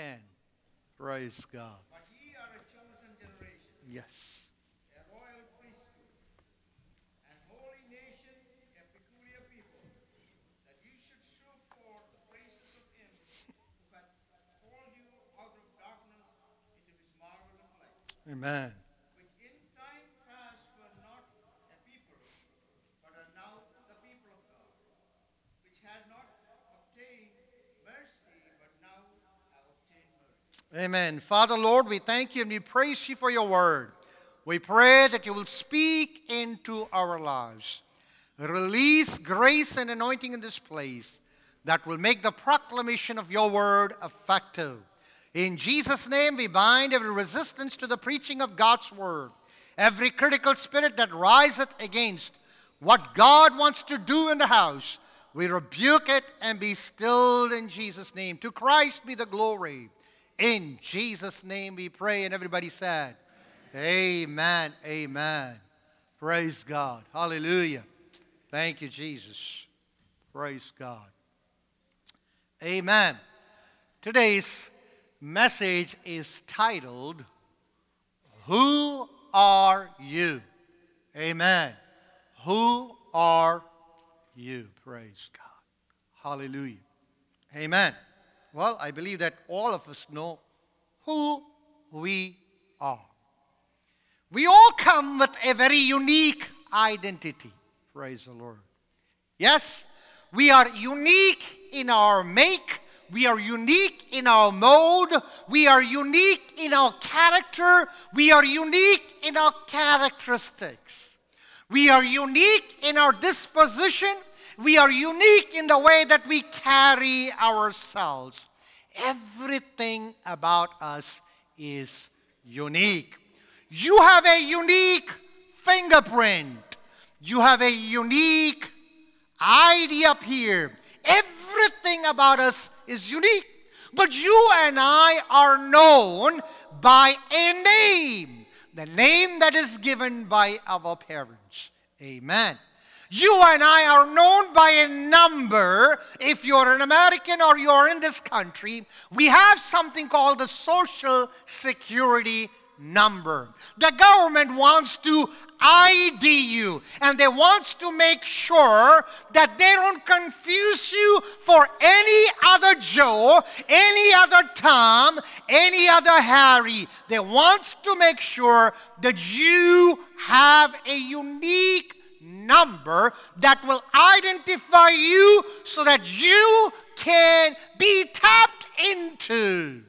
can. Praise God. But ye are a chosen generation, Yes. a royal priesthood, holy nation, a peculiar people, that ye should show forth the praises of him who hath called you out of darkness into his marvelous light, Amen. which in time past were not a people, but are now the people of God, which had not obtained mercy, but now have obtained mercy. Amen. Father, Lord, we thank you and we praise you for your word. We pray that you will speak into our lives. Release grace and anointing in this place that will make the proclamation of your word effective. In Jesus' name, we bind every resistance to the preaching of God's word, every critical spirit that riseth against what God wants to do in the house. We rebuke it and be stilled in Jesus' name. To Christ be the glory. In Jesus' name we pray. And everybody said, Amen. Amen. Praise God. Hallelujah. Thank you, Jesus. Praise God. Amen. Today's message is titled, Who Are You? Amen. Who are you? Praise God. Hallelujah. Amen. Well, I believe that all of us know who we are. We all come with a very unique identity. Praise the Lord. Yes, we are unique in our make. We are unique in our mode. We are unique in our character. We are unique in our characteristics. We are unique in our disposition. We are unique in the way that we carry ourselves. Everything about us is unique. You have a unique fingerprint. You have a unique ID up here. Everything about us is unique. But you and I are known by a name, the name that is given by our parents. Amen. You and I are known by a number. If you're an American or you're in this country, we have something called the Social Security number. The government wants to ID you and they wants to make sure that they don't confuse you for any other Joe, any other Tom, any other Harry. They wants to make sure that you have a unique number that will identify you so that you can be tapped into.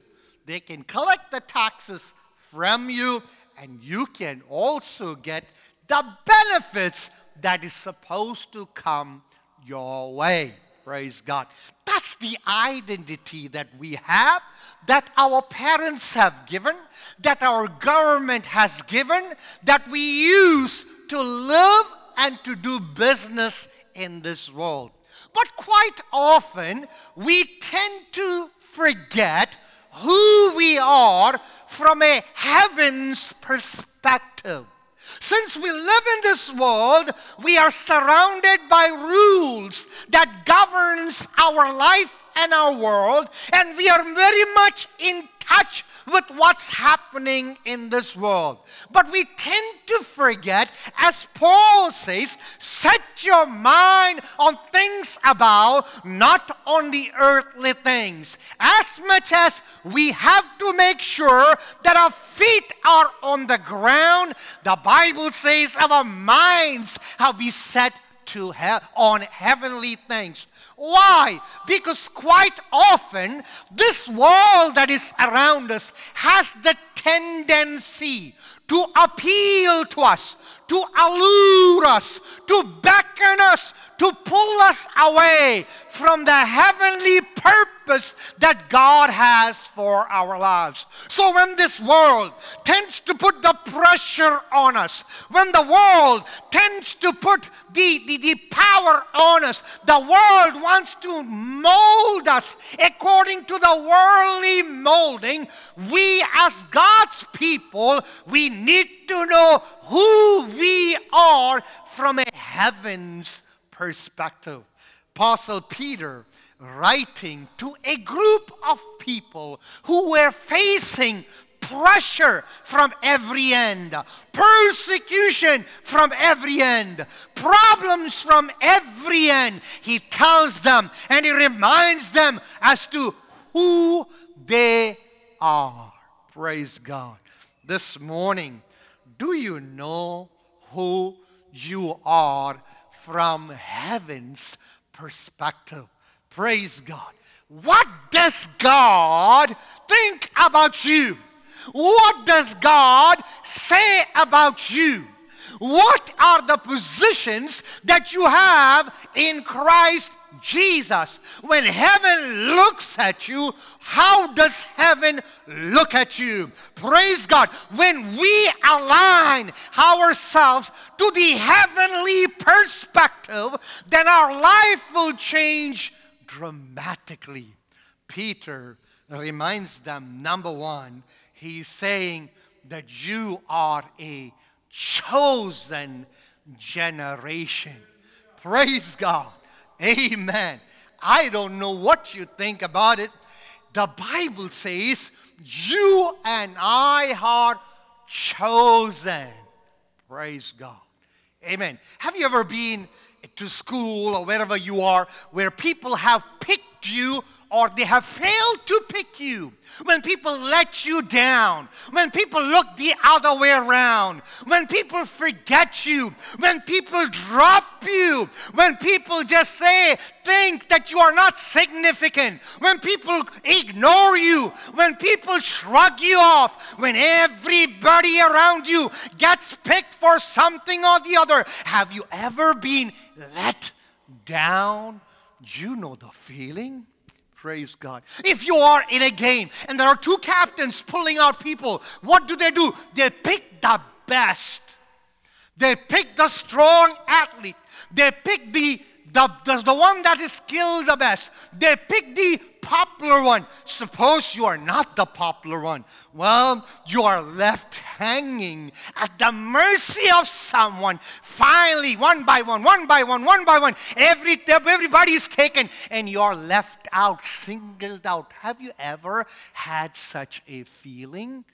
They can collect the taxes from you, and you can also get the benefits that is supposed to come your way. Praise God. That's the identity that we have, that our parents have given, that our government has given, that we use to live and to do business in this world. But quite often, we tend to forget who we are from a heaven's perspective. Since we live in this world, we are surrounded by rules that governs our life and our world, and we are very much in touch with what's happening in this world. But we tend to forget, as Paul says, set your mind on things above, not on the earthly things. As much as we have to make sure that our feet are on the ground, the Bible says our minds have been set to he- on heavenly things. Why? Because quite often this world that is around us has the tendency to appeal to us, to allure us, to beckon us, to pull us away from the heavenly purpose that God has for our lives. So when this world tends to put the pressure on us, when the world tends to put the, the, the power on us, the world wants to mold us according to the worldly molding, we as God's people, we need to know who we are from a heaven's perspective. Apostle Peter writing to a group of people who were facing pressure from every end, persecution from every end, problems from every end. He tells them and he reminds them as to who they are. Praise God. This morning, do you know who you are from heaven's perspective? Praise God. What does God think about you? What does God say about you? What are the positions that you have in Christ Jesus? When heaven looks at you, how does heaven look at you? Praise God. When we align ourselves to the heavenly perspective, then our life will change dramatically. Peter reminds them number one, he's saying that you are a chosen generation. Praise God. Amen. I don't know what you think about it. The Bible says you and I are chosen. Praise God. Amen. Have you ever been to school or wherever you are where people have picked you or they have failed to pick you, when people let you down, when people look the other way around, when people forget you, when people drop you, when people just say, think that you are not significant, when people ignore you, when people shrug you off, when everybody around you gets picked for something or the other, have you ever been let down? You know the feeling. Praise God. If you are in a game and there are two captains pulling out people, what do they do? They pick the best. They pick the strong athlete. They pick the the, the, the one that is skilled the best. They pick the popular one. Suppose you are not the popular one. Well, you are left hanging at the mercy of someone. Finally, one by one, one by one, one by one, every, everybody is taken and you are left out, singled out. Have you ever had such a feeling?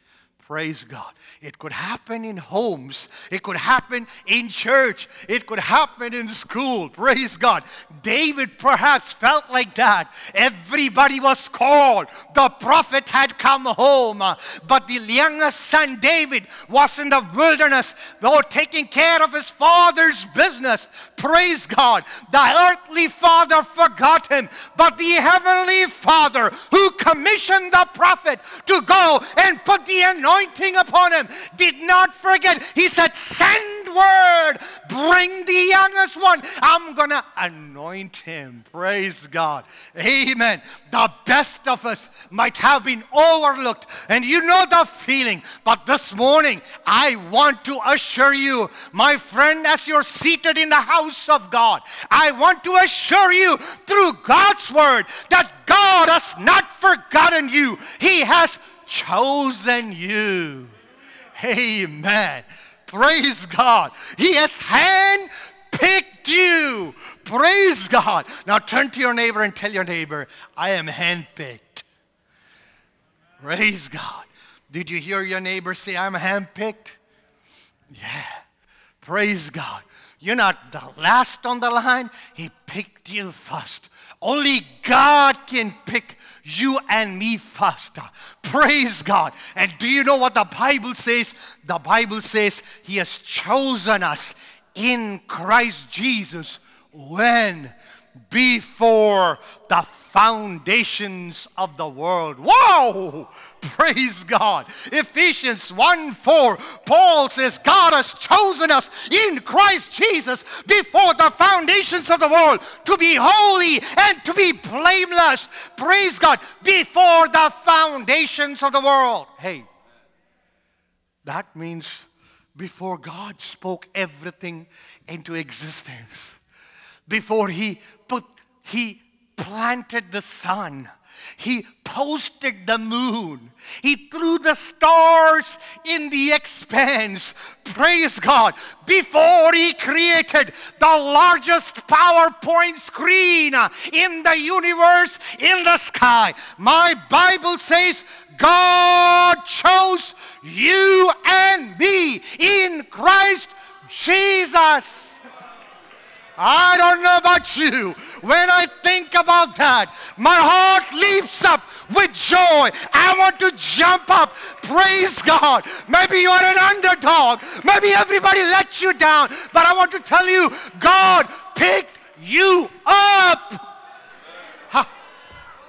Praise God. It could happen in homes. It could happen in church. It could happen in school. Praise God. David perhaps felt like that. Everybody was called. The prophet had come home. But the youngest son, David, was in the wilderness, though taking care of his father's business. Praise God. The earthly father forgot him, but the heavenly father who commissioned the prophet to go and put the anointing anointing upon him, did not forget. He said, Send word, bring the youngest one. I'm going to anoint him. Praise God. Amen. The best of us might have been overlooked, and you know the feeling. But this morning, I want to assure you, my friend, as you're seated in the house of God, I want to assure you through God's word that God has not forgotten you. He has chosen you. Amen. Praise God. He has handpicked you. Praise God. Now turn to your neighbor and tell your neighbor, I am handpicked. Praise God. Did you hear your neighbor say, I'm handpicked? Yeah. Praise God. You're not the last on the line. He picked you first. Only God can pick you and me faster. Praise God. And do you know what the Bible says? The Bible says He has chosen us in Christ Jesus when before the foundations of the world. Wow! Praise God. Ephesians 1 4, Paul says, God has chosen us in Christ Jesus before the foundations of the world to be holy and to be blameless. Praise God. Before the foundations of the world. Hey, that means before God spoke everything into existence, before He put, He planted the sun. He posted the moon. He threw the stars in the expanse. Praise God. Before He created the largest PowerPoint screen in the universe, in the sky, my Bible says God chose you and me in Christ Jesus. I don't know about you. When I think about that, my heart leaps up with joy. I want to jump up. Praise God. Maybe you're an underdog. Maybe everybody let you down. But I want to tell you, God picked you up. Ha.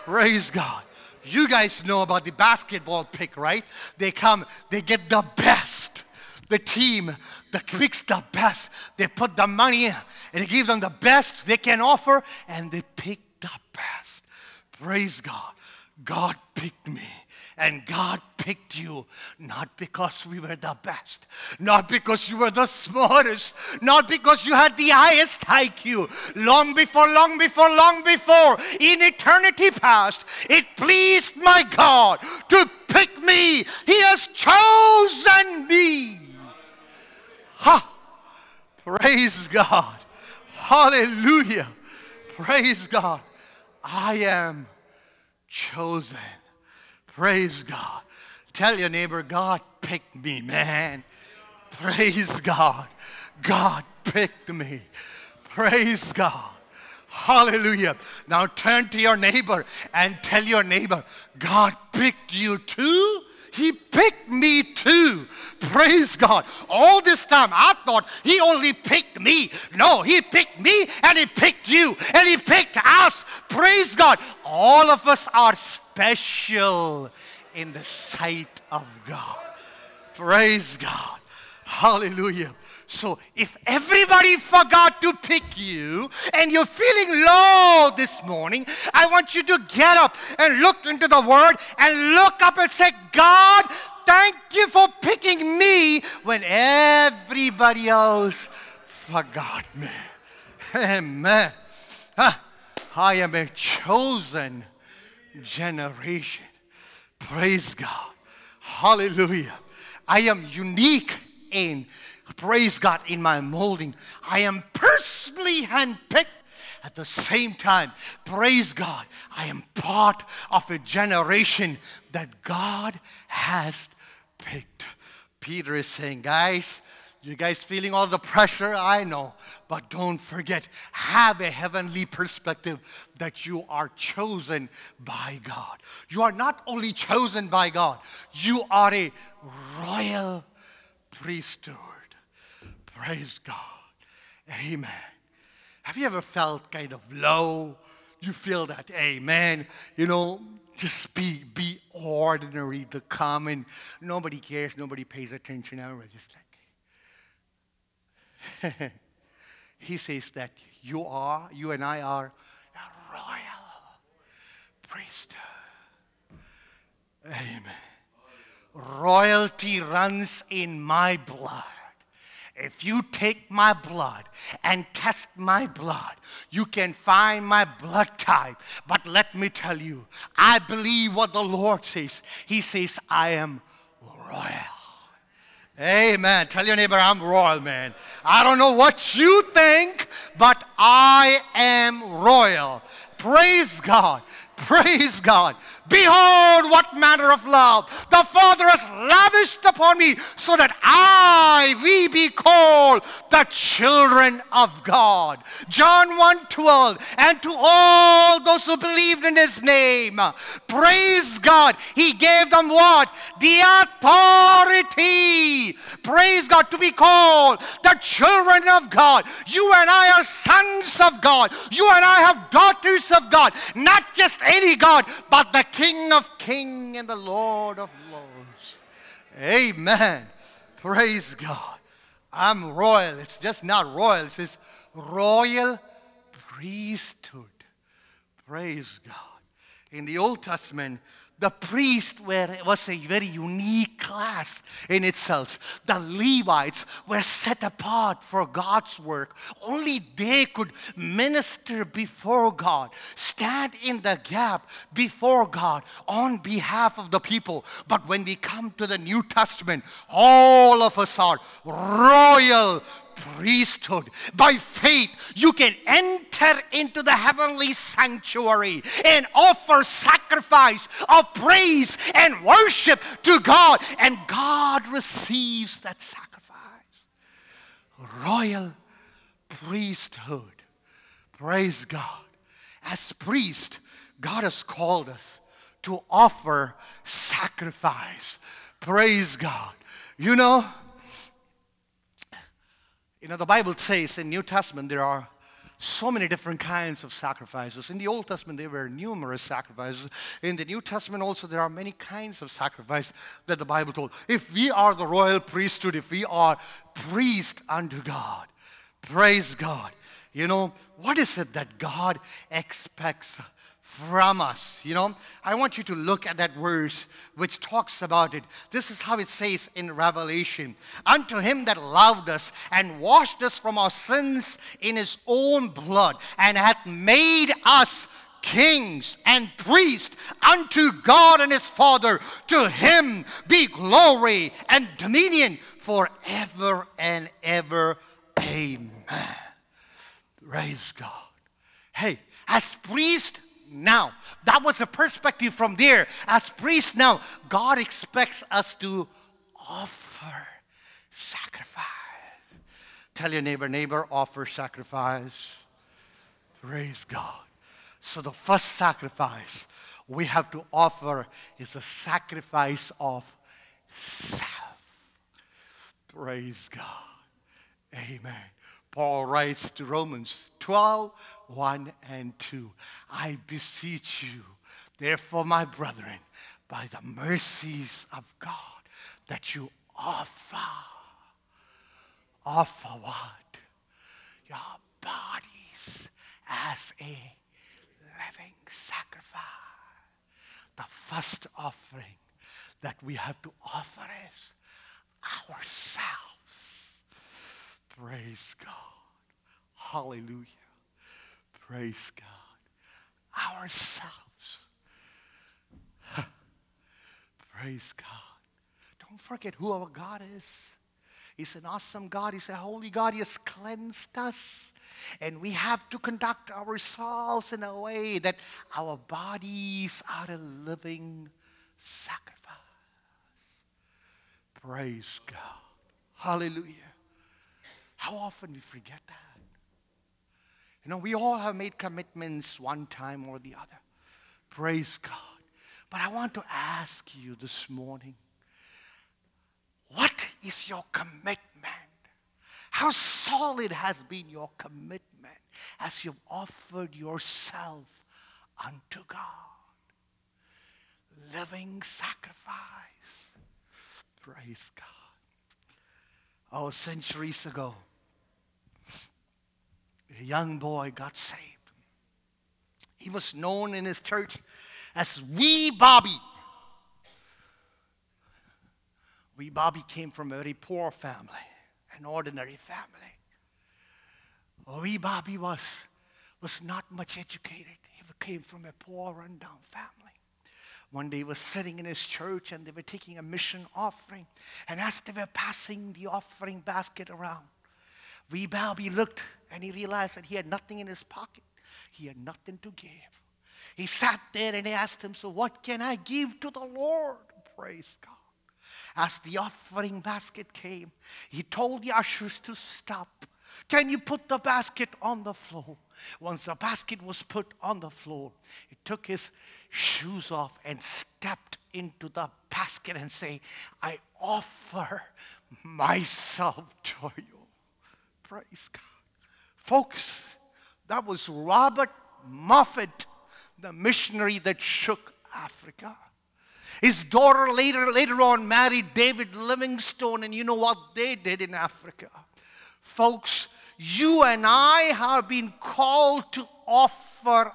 Praise God. You guys know about the basketball pick, right? They come, they get the best the team that picks the best. They put the money in and they give them the best they can offer and they pick the best. Praise God. God picked me and God picked you not because we were the best, not because you were the smartest, not because you had the highest IQ. Long before, long before, long before, in eternity past, it pleased my God to pick me. He has chosen me. Praise God. Hallelujah. Praise God. I am chosen. Praise God. Tell your neighbor, God picked me, man. Praise God. God picked me. Praise God. Hallelujah. Now turn to your neighbor and tell your neighbor, God picked you too. He picked me too. Praise God. All this time I thought He only picked me. No, He picked me and He picked you and He picked us. Praise God. All of us are special in the sight of God. Praise God. Hallelujah. So if everybody forgot to pick you and you're feeling low this morning, I want you to get up and look into the Word and look up and say, God, thank you for picking me when everybody else forgot me. Amen. I am a chosen generation. Praise God. Hallelujah. I am unique in praise God, in my molding. I am personally handpicked. At the same time, praise God, I am part of a generation that God has picked. Peter is saying, guys, you guys feeling all the pressure? I know. But don't forget, have a heavenly perspective that you are chosen by God. You are not only chosen by God, you are a royal priesthood. Praise God. Amen. Have you ever felt kind of low? You feel that, amen. You know, just be be ordinary, the common. Nobody cares, nobody pays attention. we're just like he says that you are, you and I are a royal priesthood. Amen. Royalty runs in my blood. If you take my blood and test my blood, you can find my blood type. But let me tell you, I believe what the Lord says. He says, I am royal. Amen. Tell your neighbor, I'm royal, man. I don't know what you think, but I am royal. Praise God. Praise God. Behold, what manner of love the Father has lavished upon me, so that I, we be called the children of God. John 1 12. And to all those who believed in his name, praise God, he gave them what? The authority. Praise God, to be called the children of God. You and I are sons of God. You and I have daughters of God. Not just any God, but the King of kings and the Lord of lords. Amen. Praise God. I'm royal. It's just not royal, it's says royal priesthood. Praise God. In the Old Testament, the priest were, was a very unique class in itself. The Levites were set apart for God's work. Only they could minister before God, stand in the gap before God on behalf of the people. But when we come to the New Testament, all of us are royal priesthood. By faith, you can enter into the heavenly sanctuary and offer sacrifice of praise and worship to God, and God receives that sacrifice. Royal priesthood. Praise God. As priest, God has called us to offer sacrifice. Praise God. You know, you know, the Bible says in New Testament there are so many different kinds of sacrifices. In the Old Testament, there were numerous sacrifices. In the New Testament, also, there are many kinds of sacrifice that the Bible told. If we are the royal priesthood, if we are priest unto God, praise God. You know, what is it that God expects from us. You know, I want you to look at that verse which talks about it. This is how it says in Revelation Unto him that loved us and washed us from our sins in his own blood and hath made us kings and priests unto God and his Father. To him be glory and dominion forever and ever. Amen. Praise God. Hey, as priest, now. That was a perspective from there. As priests now, God expects us to offer sacrifice. Tell your neighbor, neighbor, offer sacrifice. Praise God. So the first sacrifice we have to offer is a sacrifice of self. Praise God. Amen. Paul writes to Romans 12, 1 and 2. I beseech you, therefore, my brethren, by the mercies of God, that you offer, offer what? Your bodies as a living sacrifice. The first offering that we have to offer is ourselves. Praise God. Hallelujah. Praise God. Ourselves. Praise God. Don't forget who our God is. He's an awesome God. He's a holy God. He has cleansed us. And we have to conduct ourselves in a way that our bodies are a living sacrifice. Praise God. Hallelujah. How often we forget that? You know, we all have made commitments one time or the other. Praise God. But I want to ask you this morning what is your commitment? How solid has been your commitment as you've offered yourself unto God? Living sacrifice. Praise God. Oh, centuries ago, a young boy got saved. He was known in his church as Wee Bobby. Wee Bobby came from a very poor family, an ordinary family. Wee Bobby was, was not much educated. He came from a poor, rundown family. One day he was sitting in his church and they were taking a mission offering. And as they were passing the offering basket around, Wee Bobby looked and he realized that he had nothing in his pocket. He had nothing to give. He sat there and he asked him, So what can I give to the Lord? Praise God. As the offering basket came, he told the ushers to stop. Can you put the basket on the floor? Once the basket was put on the floor, he took his shoes off and stepped into the basket and say, I offer myself to you. Praise God. Folks, that was Robert Moffat, the missionary that shook Africa. His daughter later, later on married David Livingstone, and you know what they did in Africa. Folks, you and I have been called to offer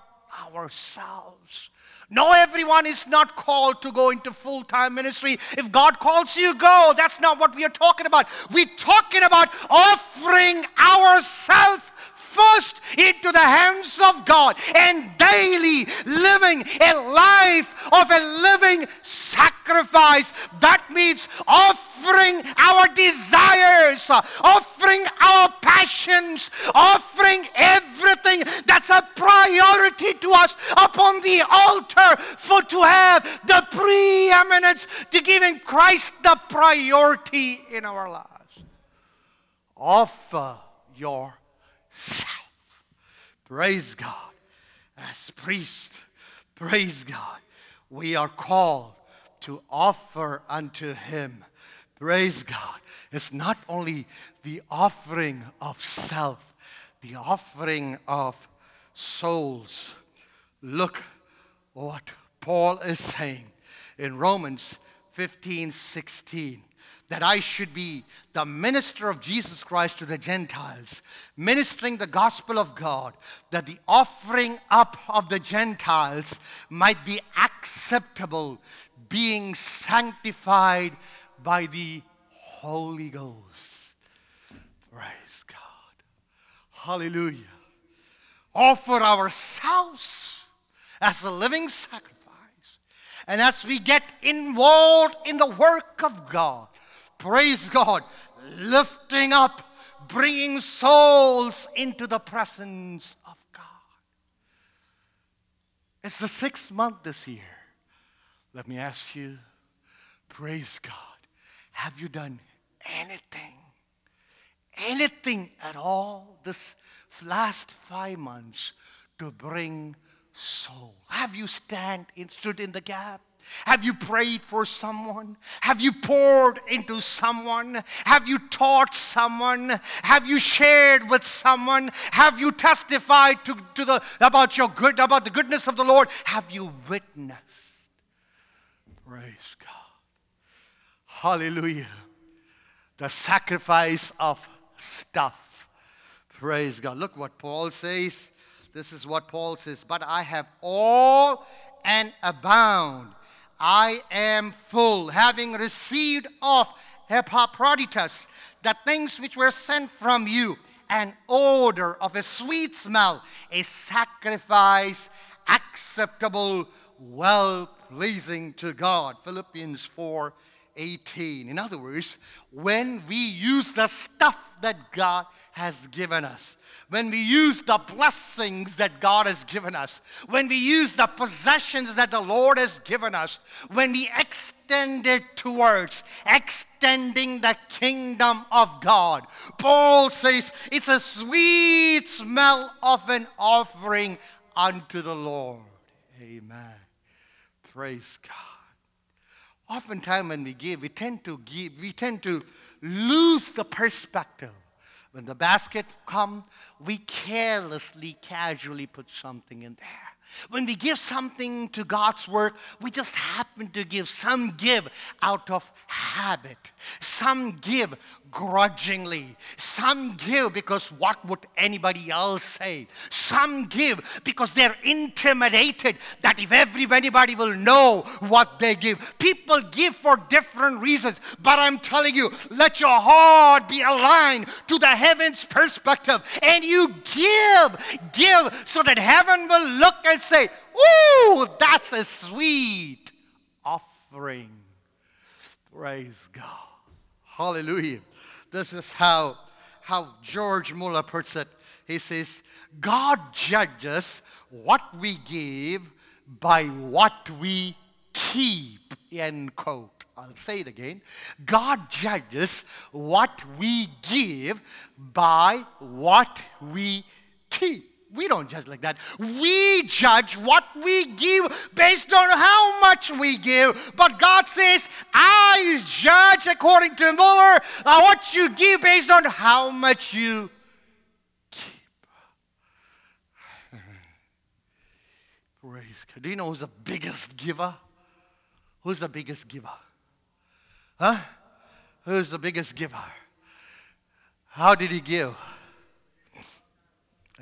ourselves No, everyone is not called to go into full time ministry. If God calls you, go. That's not what we are talking about. We're talking about offering ourselves first into the hands of God and daily living a life of a living sacrifice. That means offering our desires, offering our passions, offering everything that's a priority to us upon the altar for to have the preeminence to giving Christ the priority in our lives. Offer your self. Praise God. As priest, praise God. We are called to offer unto Him. Praise God. It's not only the offering of self, the offering of souls. Look what Paul is saying in Romans 15 16 that I should be the minister of Jesus Christ to the Gentiles, ministering the gospel of God, that the offering up of the Gentiles might be acceptable, being sanctified by the Holy Ghost. Praise God. Hallelujah. Offer ourselves as a living sacrifice. And as we get involved in the work of God, praise God, lifting up, bringing souls into the presence of God. It's the sixth month this year. Let me ask you, praise God, have you done anything, anything at all this last five months to bring soul? Have you stand in, stood in the gap? Have you prayed for someone? Have you poured into someone? Have you taught someone? Have you shared with someone? Have you testified to, to the, about your good, about the goodness of the Lord? Have you witnessed? Praise God. Hallelujah. The sacrifice of stuff. Praise God. Look what Paul says. This is what Paul says. But I have all and abound. I am full, having received of Epaphroditus the things which were sent from you, an odor of a sweet smell, a sacrifice acceptable, well pleasing to God. Philippians 4 18. In other words, when we use the stuff that God has given us, when we use the blessings that God has given us, when we use the possessions that the Lord has given us, when we extend it towards extending the kingdom of God, Paul says it's a sweet smell of an offering unto the Lord. Amen. Praise God. Oftentimes when we give, we tend to give, we tend to lose the perspective. When the basket comes, we carelessly, casually put something in there. When we give something to God's work, we just happen to give. Some give out of habit. Some give grudgingly. Some give because what would anybody else say? Some give because they're intimidated that if everybody will know what they give. People give for different reasons, but I'm telling you, let your heart be aligned to the heavens perspective and you give, give so that heaven will look and say, Ooh, that's a sweet offering. Praise God. Hallelujah. This is how, how George Muller puts it. He says, God judges what we give by what we keep. End quote. I'll say it again. God judges what we give by what we keep. We don't judge like that. We judge what we give based on how much we give. But God says, I judge according to Muller uh, what you give based on how much you keep. Praise God. Do you know who's the biggest giver? Who's the biggest giver? Huh? Who's the biggest giver? How did he give?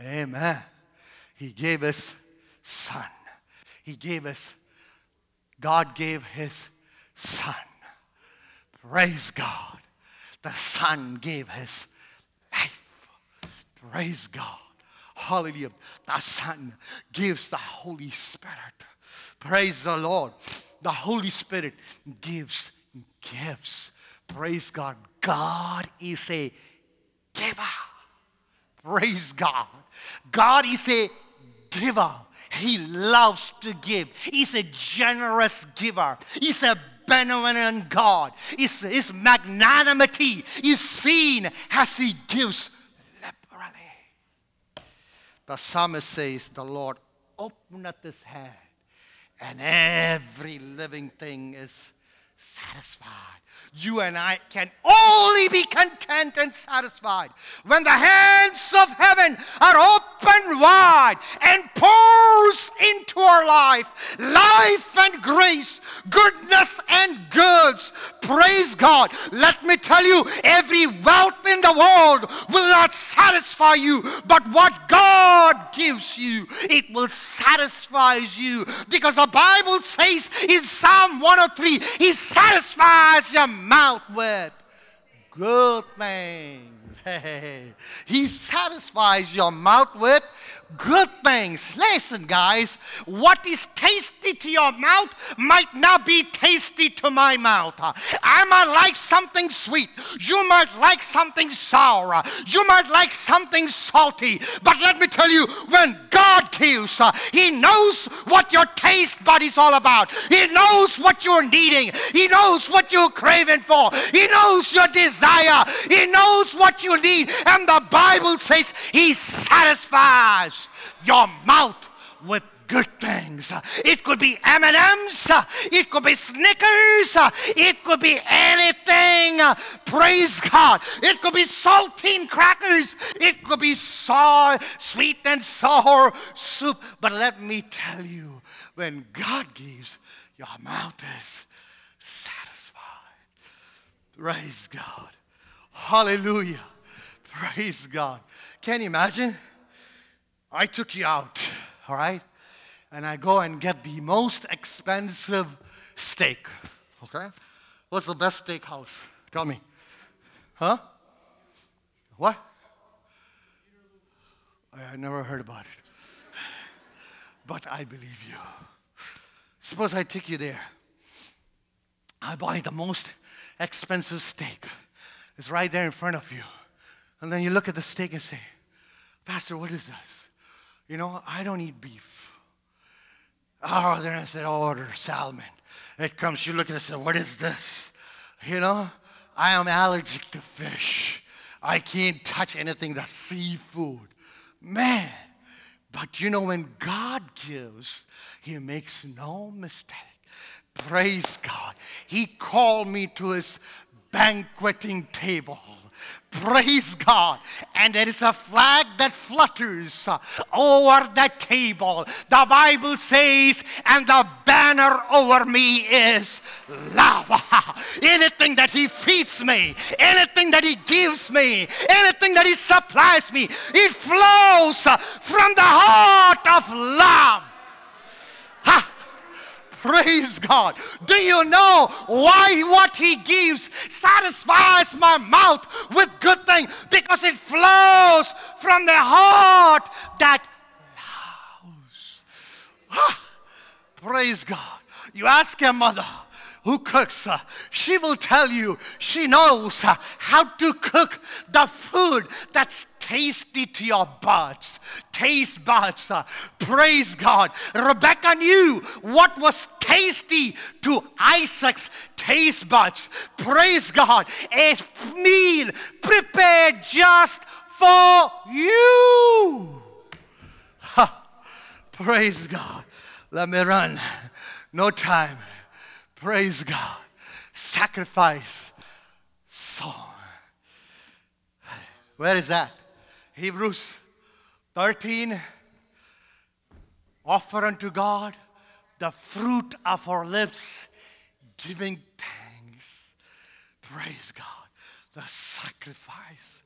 Amen. He gave us Son. He gave us God gave his son. Praise God. The son gave his life. Praise God. Hallelujah. The son gives the Holy Spirit. Praise the Lord. The Holy Spirit gives gifts. Praise God. God is a giver. Praise God. God is a giver. He loves to give. He's a generous giver. He's a benevolent God. His, his magnanimity is seen as he gives liberally. The psalmist says, The Lord openeth his hand, and every living thing is satisfied. You and I can only be content and satisfied when the hands of heaven are open wide and pours into our life life and grace, goodness and goods. Praise God. Let me tell you, every wealth in the world will not satisfy you, but what God gives you, it will satisfy you because the Bible says in Psalm 103, He satisfies your mouth with good things. He satisfies your mouth with good things. Listen, guys, what is tasty to your mouth might not be tasty to my mouth. I might like something sweet. You might like something sour. You might like something salty. But let me tell you, when God gives, He knows what your taste bud is all about. He knows what you're needing. He knows what you're craving for. He knows your desire. He knows what you need. And the Bible says He satisfies your mouth with good things. It could be M&Ms, it could be Snickers, it could be anything. Praise God. It could be saltine crackers, it could be sour, sweet and sour soup. But let me tell you, when God gives, your mouth is satisfied. Praise God. Hallelujah. Praise God. Can you imagine? I took you out, all right? And I go and get the most expensive steak, okay? What's the best steakhouse? Tell me. Huh? What? I, I never heard about it. But I believe you. Suppose I take you there. I buy the most expensive steak. It's right there in front of you. And then you look at the steak and say, Pastor, what is this? You know, I don't eat beef. Oh, then I said, oh, order salmon. It comes, you look at it and say, what is this? You know, I am allergic to fish. I can't touch anything that's seafood. Man, but you know, when God gives, He makes no mistake. Praise God. He called me to His banqueting table. Praise God. And there is a flag that flutters over that table. The Bible says, and the banner over me is love. anything that He feeds me, anything that He gives me, anything that He supplies me, it flows from the heart of love. Praise God. Do you know why what He gives satisfies my mouth with good things? Because it flows from the heart that loves. Ah, praise God. You ask your mother who cooks, uh, she will tell you she knows uh, how to cook the food that's tasty to your buds. Taste buds. Praise God. Rebecca knew what was tasty to Isaac's taste buds. Praise God. A meal prepared just for you. Ha. Praise God. Let me run. No time. Praise God. Sacrifice song. Where is that? Hebrews 13. Offer unto God the fruit of our lips, giving thanks. Praise God. The sacrifice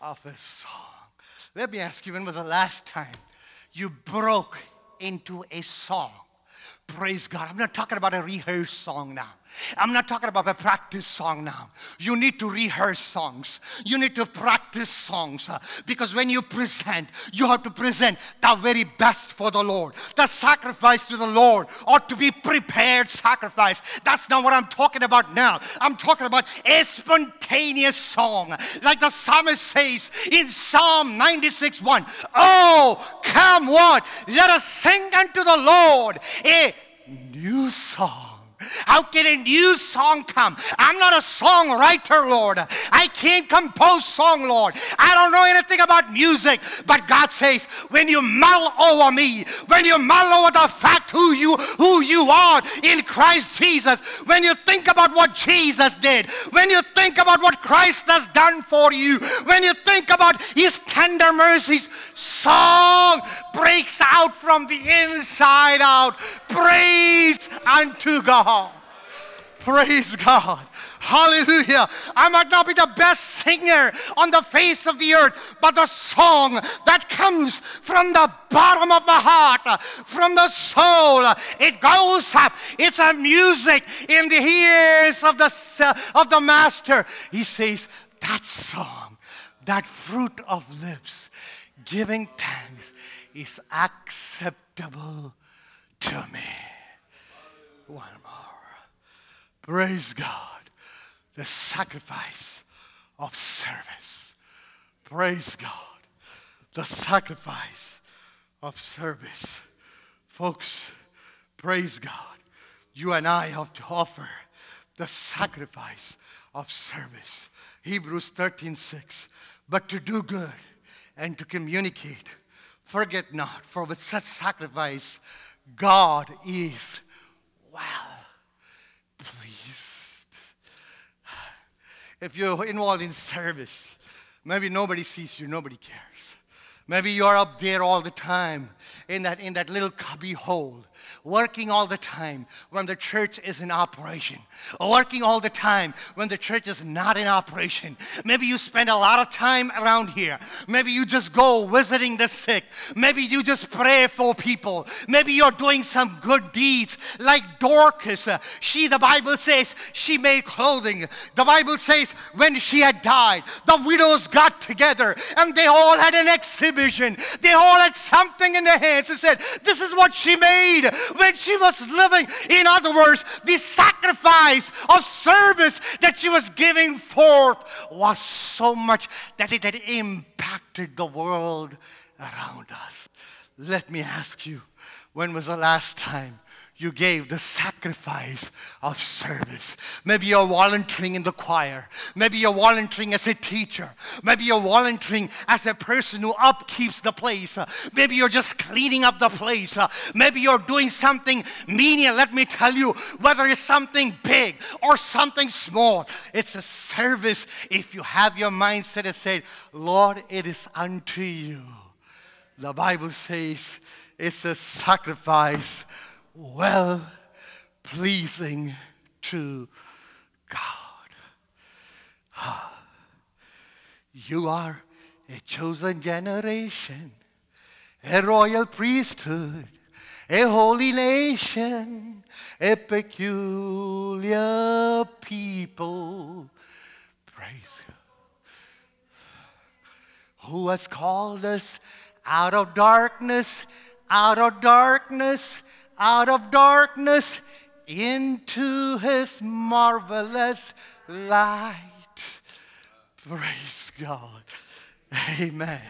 of a song. Let me ask you when was the last time you broke into a song? Praise God. I'm not talking about a rehearsed song now. I'm not talking about a practice song now. You need to rehearse songs. You need to practice songs uh, because when you present, you have to present the very best for the Lord. The sacrifice to the Lord ought to be prepared sacrifice. That's not what I'm talking about now. I'm talking about a spontaneous song. Like the psalmist says in Psalm 96 1 Oh, come what? Let us sing unto the Lord a new song. How can a new song come? I'm not a songwriter, Lord. I can't compose song, Lord. I don't know anything about music. But God says, when you mull over me, when you mull over the fact who you who you are in Christ Jesus, when you think about what Jesus did, when you think about what Christ has done for you, when you think about his tender mercies, song breaks out from the inside out. Praise unto God. Praise God. Hallelujah. I might not be the best singer on the face of the earth, but the song that comes from the bottom of my heart, from the soul, it goes up. It's a music in the ears of the, of the master. He says, that song, that fruit of lips, giving thanks, is acceptable to me. One more. Praise God. The sacrifice of service. Praise God. The sacrifice of service. Folks, praise God. You and I have to offer the sacrifice of service. Hebrews 13 6. But to do good and to communicate, forget not, for with such sacrifice, God is well pleased. If you're involved in service, maybe nobody sees you, nobody cares. Maybe you're up there all the time in that, in that little cubby hole, working all the time when the church is in operation, working all the time when the church is not in operation. Maybe you spend a lot of time around here. Maybe you just go visiting the sick. Maybe you just pray for people. Maybe you're doing some good deeds like Dorcas. She, the Bible says, she made clothing. The Bible says when she had died, the widows got together and they all had an exhibition. They all had something in their hands and said, This is what she made when she was living. In other words, the sacrifice of service that she was giving forth was so much that it had impacted the world around us. Let me ask you, when was the last time you gave the sacrifice of service. Maybe you're volunteering in the choir. Maybe you're volunteering as a teacher. Maybe you're volunteering as a person who upkeeps the place. Maybe you're just cleaning up the place. Maybe you're doing something menial. Let me tell you, whether it's something big or something small, it's a service if you have your mindset and say, Lord, it is unto you. The Bible says it's a sacrifice well pleasing to God. Ah, you are a chosen generation, a royal priesthood, a holy nation, a peculiar people. Praise God. Who has called us out of darkness, out of darkness out of darkness into his marvelous light. Praise God. Amen.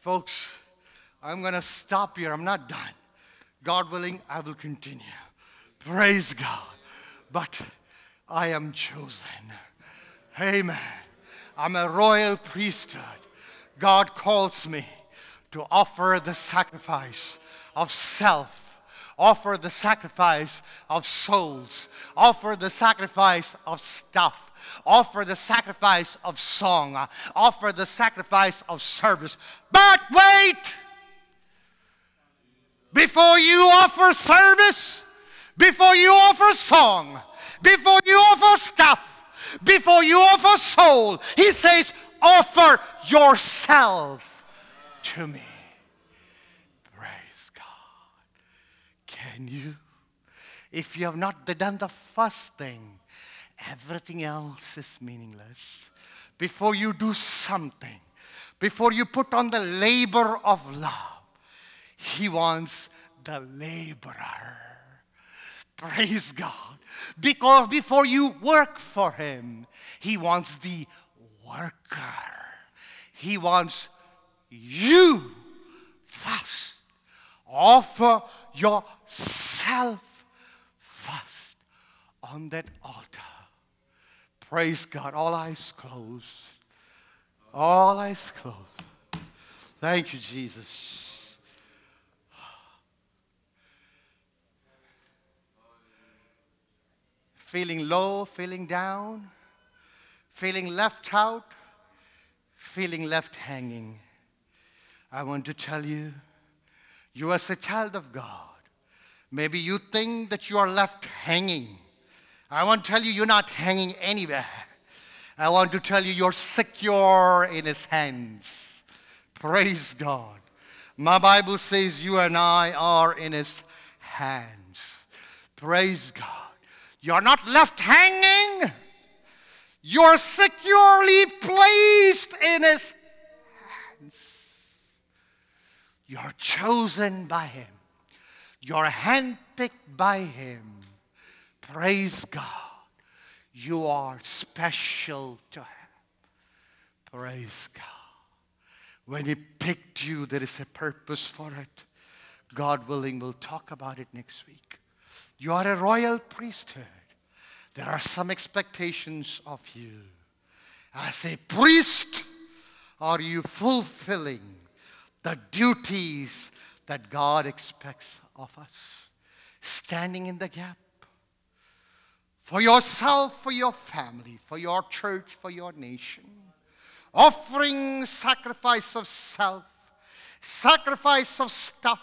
Folks, I'm going to stop here. I'm not done. God willing, I will continue. Praise God. But I am chosen. Amen. I'm a royal priesthood. God calls me to offer the sacrifice of self offer the sacrifice of souls, offer the sacrifice of stuff, offer the sacrifice of song, offer the sacrifice of service. But wait! Before you offer service, before you offer song, before you offer stuff, before you offer soul, he says, offer yourself to me. Can you If you have not done the first thing, everything else is meaningless. Before you do something, before you put on the labor of love, He wants the laborer. Praise God. Because before you work for Him, He wants the worker. He wants you first. Offer yourself first on that altar. Praise God. All eyes closed. All eyes closed. Thank you, Jesus. Feeling low, feeling down, feeling left out, feeling left hanging. I want to tell you, you as a child of God, maybe you think that you are left hanging. I want to tell you, you're not hanging anywhere. I want to tell you, you're secure in His hands. Praise God. My Bible says you and I are in His hands. Praise God. You're not left hanging. You're securely placed in His hands. You're chosen by Him. You're handpicked by Him. Praise God. You are special to Him. Praise God. When He picked you, there is a purpose for it. God willing, we'll talk about it next week. You are a royal priesthood. There are some expectations of you. As a priest, are you fulfilling the duties that God expects of us? Standing in the gap for yourself, for your family, for your church, for your nation. Offering sacrifice of self, sacrifice of stuff,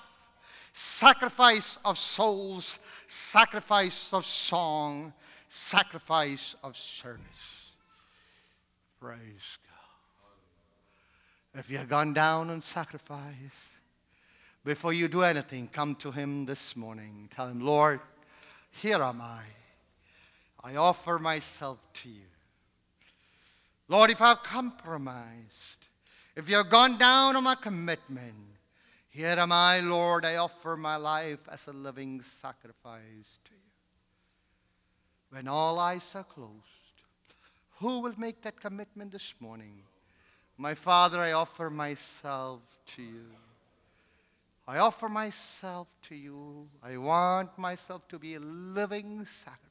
sacrifice of souls, sacrifice of song, sacrifice of service. Praise God. If you have gone down on sacrifice, before you do anything, come to Him this morning. Tell Him, Lord, here am I. I offer myself to you. Lord, if I've compromised, if you've gone down on my commitment, here am I, Lord. I offer my life as a living sacrifice to you. When all eyes are closed, who will make that commitment this morning? My Father, I offer myself to you. I offer myself to you. I want myself to be a living sacrifice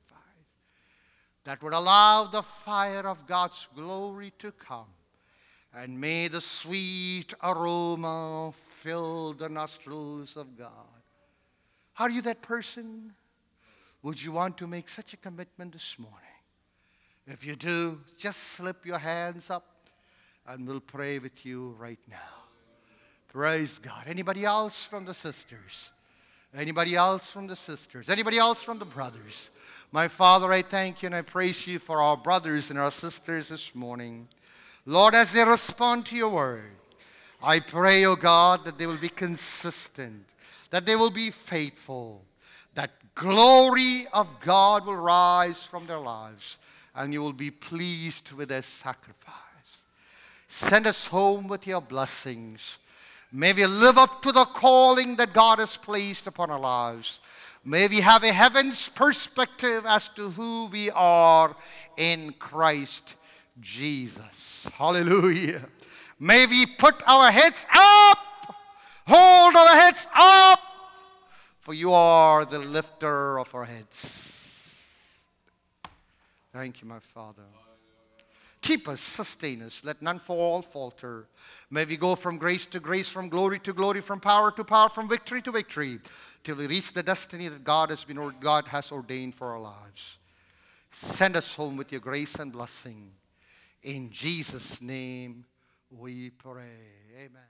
that would allow the fire of God's glory to come. And may the sweet aroma fill the nostrils of God. Are you that person? Would you want to make such a commitment this morning? If you do, just slip your hands up and we'll pray with you right now. Praise God. Anybody else from the sisters? Anybody else from the sisters? Anybody else from the brothers? My Father, I thank you and I praise you for our brothers and our sisters this morning. Lord, as they respond to your word, I pray, O oh God, that they will be consistent, that they will be faithful, that glory of God will rise from their lives, and you will be pleased with their sacrifice. Send us home with your blessings. May we live up to the calling that God has placed upon our lives. May we have a heaven's perspective as to who we are in Christ Jesus. Hallelujah. May we put our heads up, hold our heads up, for you are the lifter of our heads. Thank you, my Father. Keep us, sustain us. Let none fall, falter. May we go from grace to grace, from glory to glory, from power to power, from victory to victory, till we reach the destiny that God has, been, God has ordained for our lives. Send us home with your grace and blessing. In Jesus' name we pray. Amen.